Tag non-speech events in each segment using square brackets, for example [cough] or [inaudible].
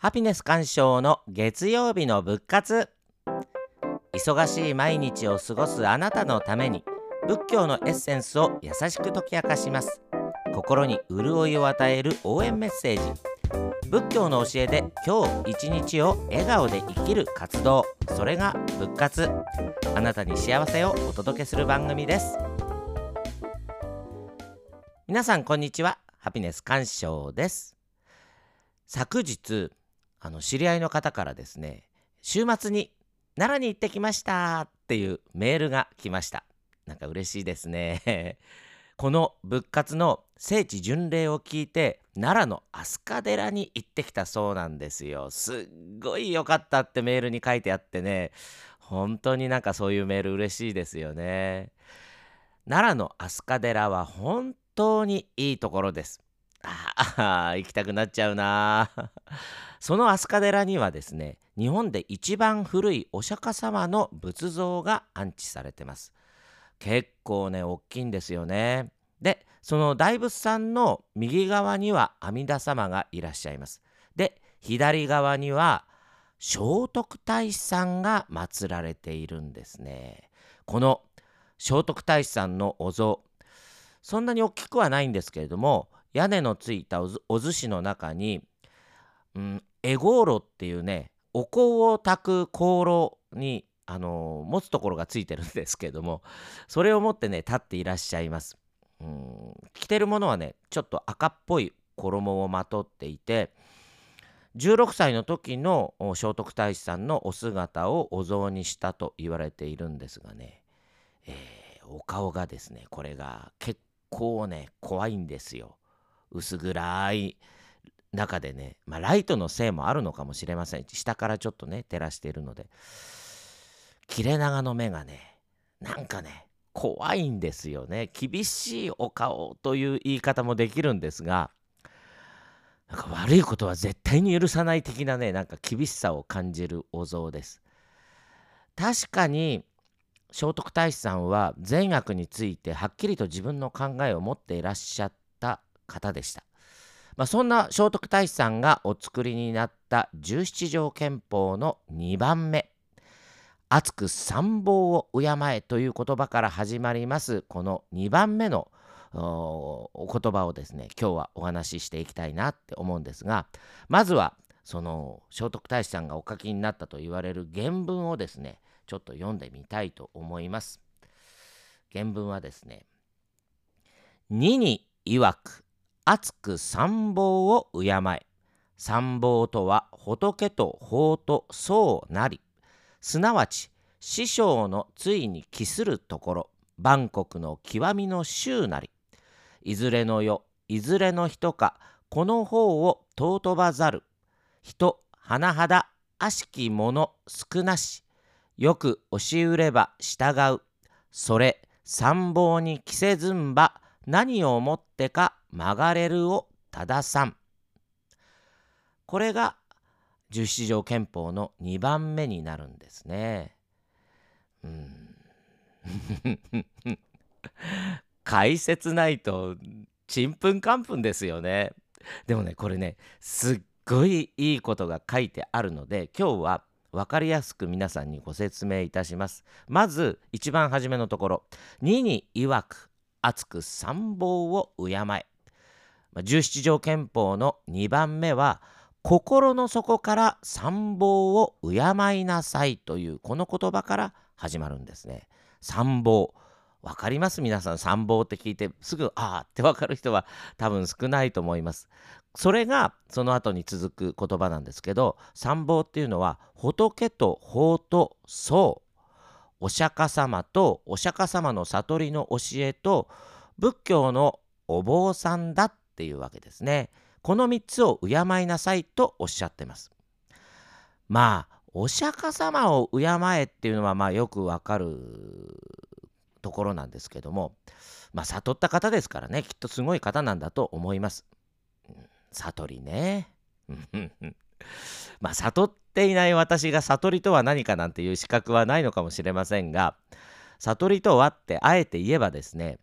ハピネス鑑賞の月曜日の仏活。忙しい毎日を過ごすあなたのために仏教のエッセンスを優しく解き明かします。心に潤いを与える応援メッセージ。仏教の教えで今日一日を笑顔で生きる活動。それが仏活。あなたに幸せをお届けする番組です。皆さんこんにちは。ハピネス鑑賞です。昨日あの知り合いの方からですね週末に奈良に行ってきましたっていうメールが来ました。なんか嬉しいですね。[laughs] この仏活の聖地巡礼を聞いて奈良の飛鳥寺に行ってきたそうなんですよ。すっごい良かったってメールに書いてあってね。本当になんかそういうメール嬉しいですよね。奈良の飛鳥寺は本当にいいところです。ああ行きたくなっちゃうな。[laughs] その飛鳥寺にはですね日本で一番古いお釈迦様の仏像が安置されてます。結構ね大きいんですよね。でその大仏さんの右側には阿弥陀様がいらっしゃいます。で左側には聖徳太子さんが祀られているんですね。この聖徳太子さんのお像そんなに大きくはないんですけれども屋根のついたお寿司の中に、うん、エゴーロっていうねお香を炊く香炉にあの持つところがついてるんですけどもそれを持ってね立っていらっしゃいます。うん着てるものはねちょっと赤っぽい衣をまとっていて16歳の時の聖徳太子さんのお姿をお像にしたと言われているんですがね、えー、お顔がですねこれが結構ね怖いんですよ。薄暗い中でね、まあ、ライトのせいもあるのかもしれません。下からちょっとね照らしているので。切れ長の目がねなんかね怖いんですよね。厳しいお顔という言い方もできるんですがなんか悪いことは絶対に許さない的なねなんか厳しさを感じるお像です。確かに聖徳太子さんは善悪についてはっきりと自分の考えを持っていらっしゃっ方でした。まあ、そんな聖徳太子さんがお作りになった十七条憲法の2番目「熱く参謀を敬え」という言葉から始まりますこの2番目のお言葉をですね今日はお話ししていきたいなって思うんですがまずはその聖徳太子さんがお書きになったと言われる原文をですねちょっと読んでみたいと思います。原文はですね「二に曰く厚く参謀を敬え参謀とは仏と法とそうなりすなわち師匠のついに帰するところ万国の極みの衆なりいずれの世いずれの人かこの方を尊ばざる。人甚だ悪しき者少なしよく押し売れば従う。それ参謀に着せずんば何をもってか曲がれるを正さんこれが十七条憲法の2番目になるんですね。うん [laughs] 解説ないとちんぷんかんぷんですよね。でもねこれねすっごいいいことが書いてあるので今日は分かりやすく皆さんにご説明いたします。まず一番初めのところ「2に曰く熱く参謀を敬え」十七条憲法の2番目は心の底から参謀を敬いなさいというこの言葉から始まるんですね。参謀わかります？皆さん参謀って聞いてすぐああってわかる人は多分少ないと思います。それがその後に続く言葉なんですけど参謀っていうのは仏と法と僧お釈迦様とお釈迦様の悟りの教えと仏教のお坊さんだっていうわけですね。この3つを敬いなさいとおっしゃってます。まあお釈迦様を敬えっていうのはまあよくわかるところなんですけどもまあ悟った方ですからねきっとすごい方なんだと思います。悟りね。[laughs] まあ悟っていない私が悟りとは何かなんていう資格はないのかもしれませんが悟りとはってあえて言えばですね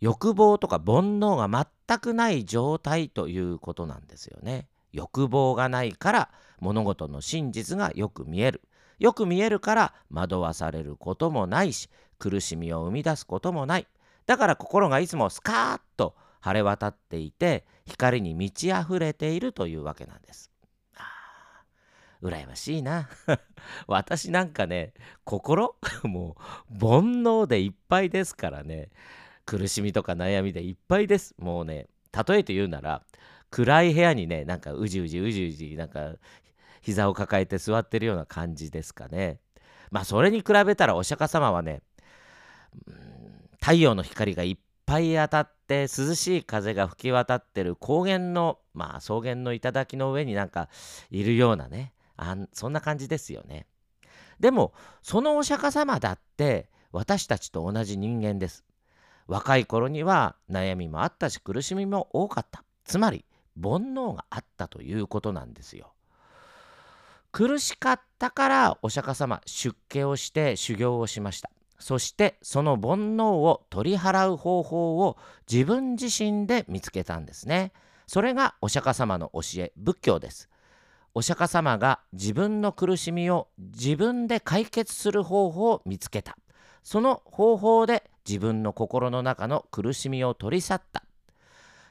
欲望とか煩悩が全くない状態ということなんですよね。欲望がないから物事の真実がよく見えるよく見えるから惑わされることもないし苦しみを生み出すこともないだから心がいつもスカーッと晴れ渡っていて光に満ち溢れているというわけなんです。羨ましいな。[laughs] 私なんかね心 [laughs] もう煩悩でいっぱいですからね苦しみとか悩みでいっぱいです。もうね例えて言うなら暗い部屋にねなんかうじうじうじうじなんか膝を抱えて座ってるような感じですかね。まあそれに比べたらお釈迦様はね、太陽の光がいっぱい当たって涼しい風が吹き渡ってる高原のまあ草原の頂の上になんかいるようなねあんそんな感じですよね。でもそのお釈迦様だって私たちと同じ人間です。若い頃には悩みもあったし苦しみも多かった。つまり煩悩があったということなんですよ。苦しかったからお釈迦様出家をして修行をしましたそしてその煩悩を取り払う方法を自分自身で見つけたんですねそれがお釈迦様の教え仏教ですお釈迦様が自分の苦しみを自分で解決する方法を見つけたその方法で自分の心の中の苦しみを取り去った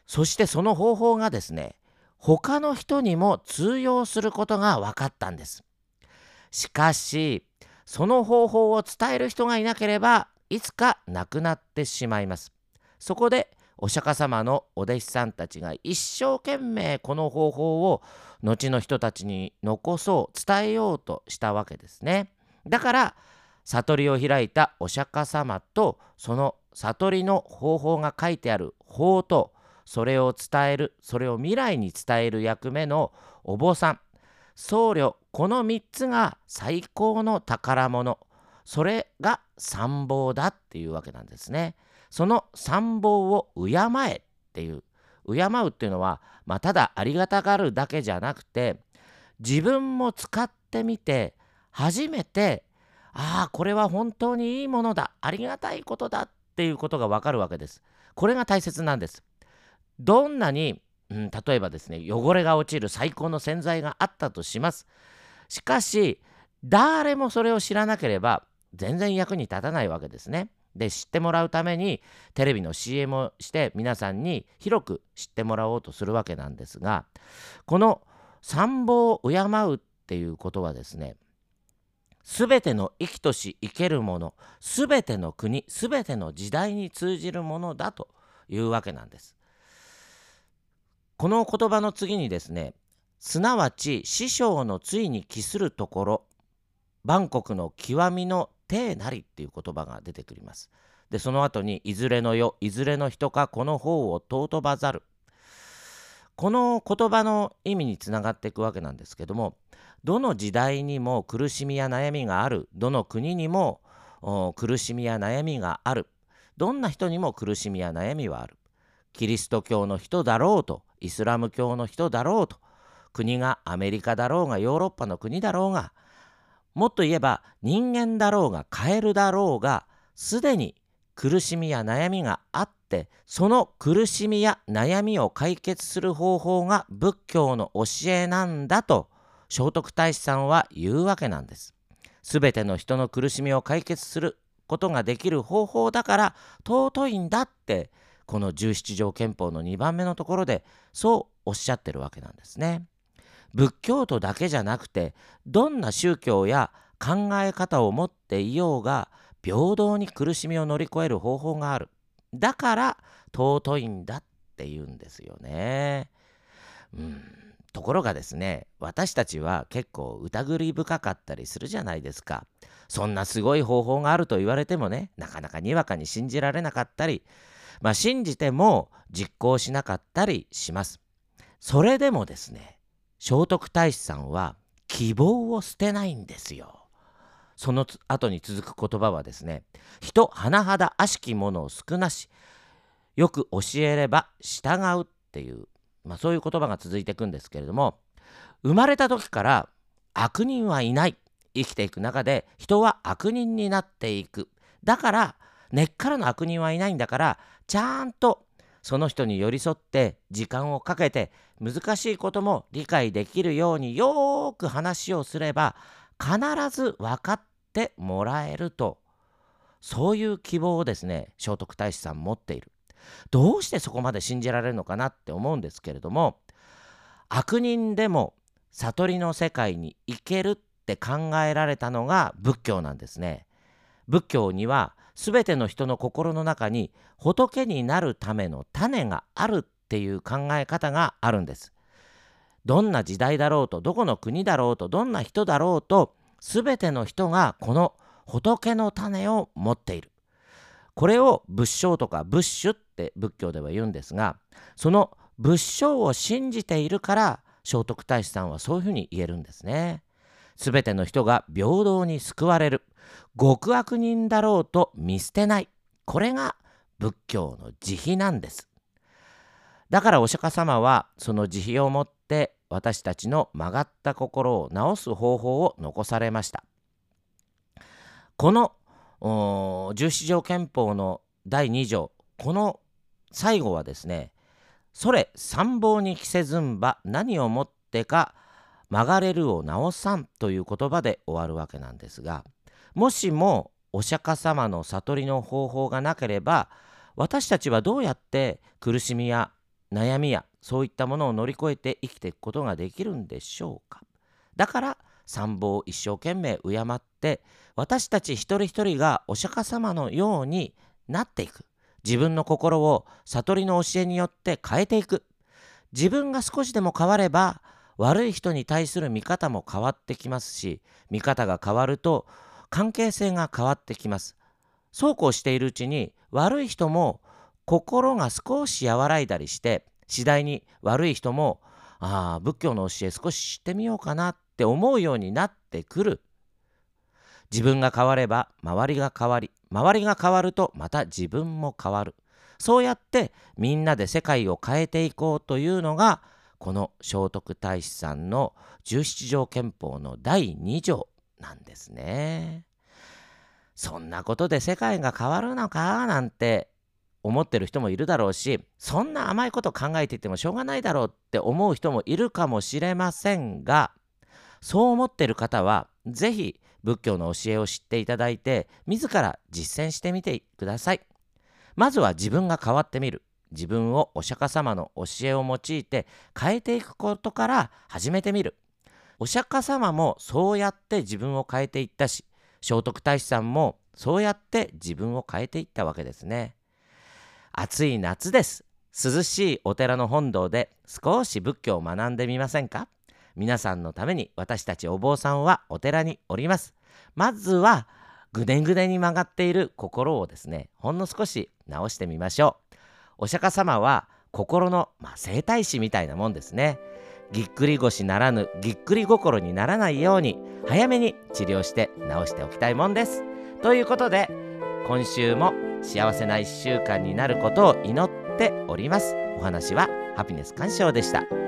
そしてその方法がですね他の人にも通用することが分かったんです。しかしその方法を伝える人がいなければいつか亡くなってしまいます。そこでお釈迦様のお弟子さんたちが一生懸命この方法を後の人たちに残そう伝えようとしたわけですね。だから悟りを開いたお釈迦様とその悟りの方法が書いてある法とそれを伝えるそれを未来に伝える役目のお坊さん僧侶この3つが最高の宝物それが参謀だっていうわけなんですね。その参謀を敬えっていう敬うっていうのは、まあ、ただありがたがるだけじゃなくて自分も使ってみて初めてああこれは本当にいいものだありがたいことだっていうことがわかるわけです。これが大切なんです。どんなに、うん、例えばですね汚れが落ちる最高の洗剤があったとしますしかし誰もそれを知らなければ全然役に立たないわけですねで知ってもらうためにテレビの CM をして皆さんに広く知ってもらおうとするわけなんですがこの参謀を敬うっていうことはですね全ての生きとし生けるもの全ての国全ての時代に通じるものだというわけなんです。この言葉の次にですねすなわち師匠のついに帰するところ万国の極みの体なりっていう言葉が出てくります。でその後にいずれの世いずれの人かこの方を尊ばざるこの言葉の意味につながっていくわけなんですけどもどの時代にも苦しみや悩みがあるどの国にも苦しみや悩みがあるどんな人にも苦しみや悩みはあるキリスト教の人だろうとイスラム教の人だろうと国がアメリカだろうがヨーロッパの国だろうがもっと言えば人間だろうがカエルだろうがすでに苦しみや悩みがあってその苦しみや悩みを解決する方法が仏教の教えなんだと聖徳太子さんは言うわけなんです。すべての人の苦しみを解決することができる方法だから尊いんだってこの17条憲法の2番目のところでそうおっしゃってるわけなんですね。仏教徒だけじゃなくてどんな宗教や考え方を持っていようが平等に苦しみを乗り越える方法がある。だから尊いんだって言うんですよね。うんところがですね私たちは結構疑り深かったりするじゃないですか。そんなすごい方法があると言われてもねなかなかにわかに信じられなかったりまあ、信じても実行しなかったりします。それでもですね聖徳太子さんは希望を捨てないんですよ。その後に続く言葉はですね人甚だ悪しきものを少なしよく教えれば従うっていう、まあ、そういう言葉が続いていくんですけれども生まれた時から悪人はいない生きていく中で人は悪人になっていくだから根っからの悪人はいないんだからちゃんとその人に寄り添って時間をかけて難しいことも理解できるようによーく話をすれば必ず分かってもらえると。そういう希望をですね聖徳太子さん持っている。どうしてそこまで信じられるのかなって思うんですけれども悪人でも悟りの世界に行けるって考えられたのが仏教なんですね。仏教には全ての人の心の中に仏になるための種があるっていう考え方があるんですどんな時代だろうとどこの国だろうとどんな人だろうと全ての人がこの仏の種を持っているこれを仏性とか仏種って仏教では言うんですがその仏性を信じているから聖徳太子さんはそういうふうに言えるんですね。すべての人が平等に救われる。極悪人だろうと見捨てない。これが仏教の慈悲なんです。だからお釈迦様はその慈悲をもって私たちの曲がった心を治す方法を残されました。この十七条憲法の第2条。この最後はですね「それ参謀に着せずんば何をもってか曲がれるを直さん」という言葉で終わるわけなんですがもしもお釈迦様の悟りの方法がなければ私たちはどうやって苦しみや悩みやそういったものを乗り越えて生きていくことができるんでしょうか。だから参謀を一生懸命敬って私たち一人一人がお釈迦様のようになっていく。自分の心を悟りの教えによって変えていく。自分が少しでも変われば悪い人に対する見方も変わってきますし見方が変わると関係性が変わってきます。そうこうしているうちに悪い人も心が少し和らいだりして次第に悪い人もああ仏教の教え少し知ってみようかなって思うようになってくる。自分が変われば周りが変わり周りが変わるとまた自分も変わる。そうやってみんなで世界を変えていこうというのがこの聖徳太子さんの十七条憲法の第2条なんですね。そんなことで世界が変わるのかなんて思ってる人もいるだろうしそんな甘いこと考えていてもしょうがないだろうって思う人もいるかもしれませんがそう思ってる方は是非仏教の教えを知っていただいて自ら実践してみてくださいまずは自分が変わってみる自分をお釈迦様の教えを用いて変えていくことから始めてみるお釈迦様もそうやって自分を変えていったし聖徳太子さんもそうやって自分を変えていったわけですね暑い夏です涼しいお寺の本堂で少し仏教を学んでみませんか？皆さんのために私たちお坊さんはお寺におります。まずはぐねぐねに曲がっている心をですねほんの少し直してみましょう。お釈迦様は心の、まあ、整体師みたいなもんですね。ぎっくり腰ならぬぎっくり心にならないように早めに治療して治しておきたいもんです。ということで今週も幸せな1週間になることを祈っております。お話はハピネス鑑賞でした。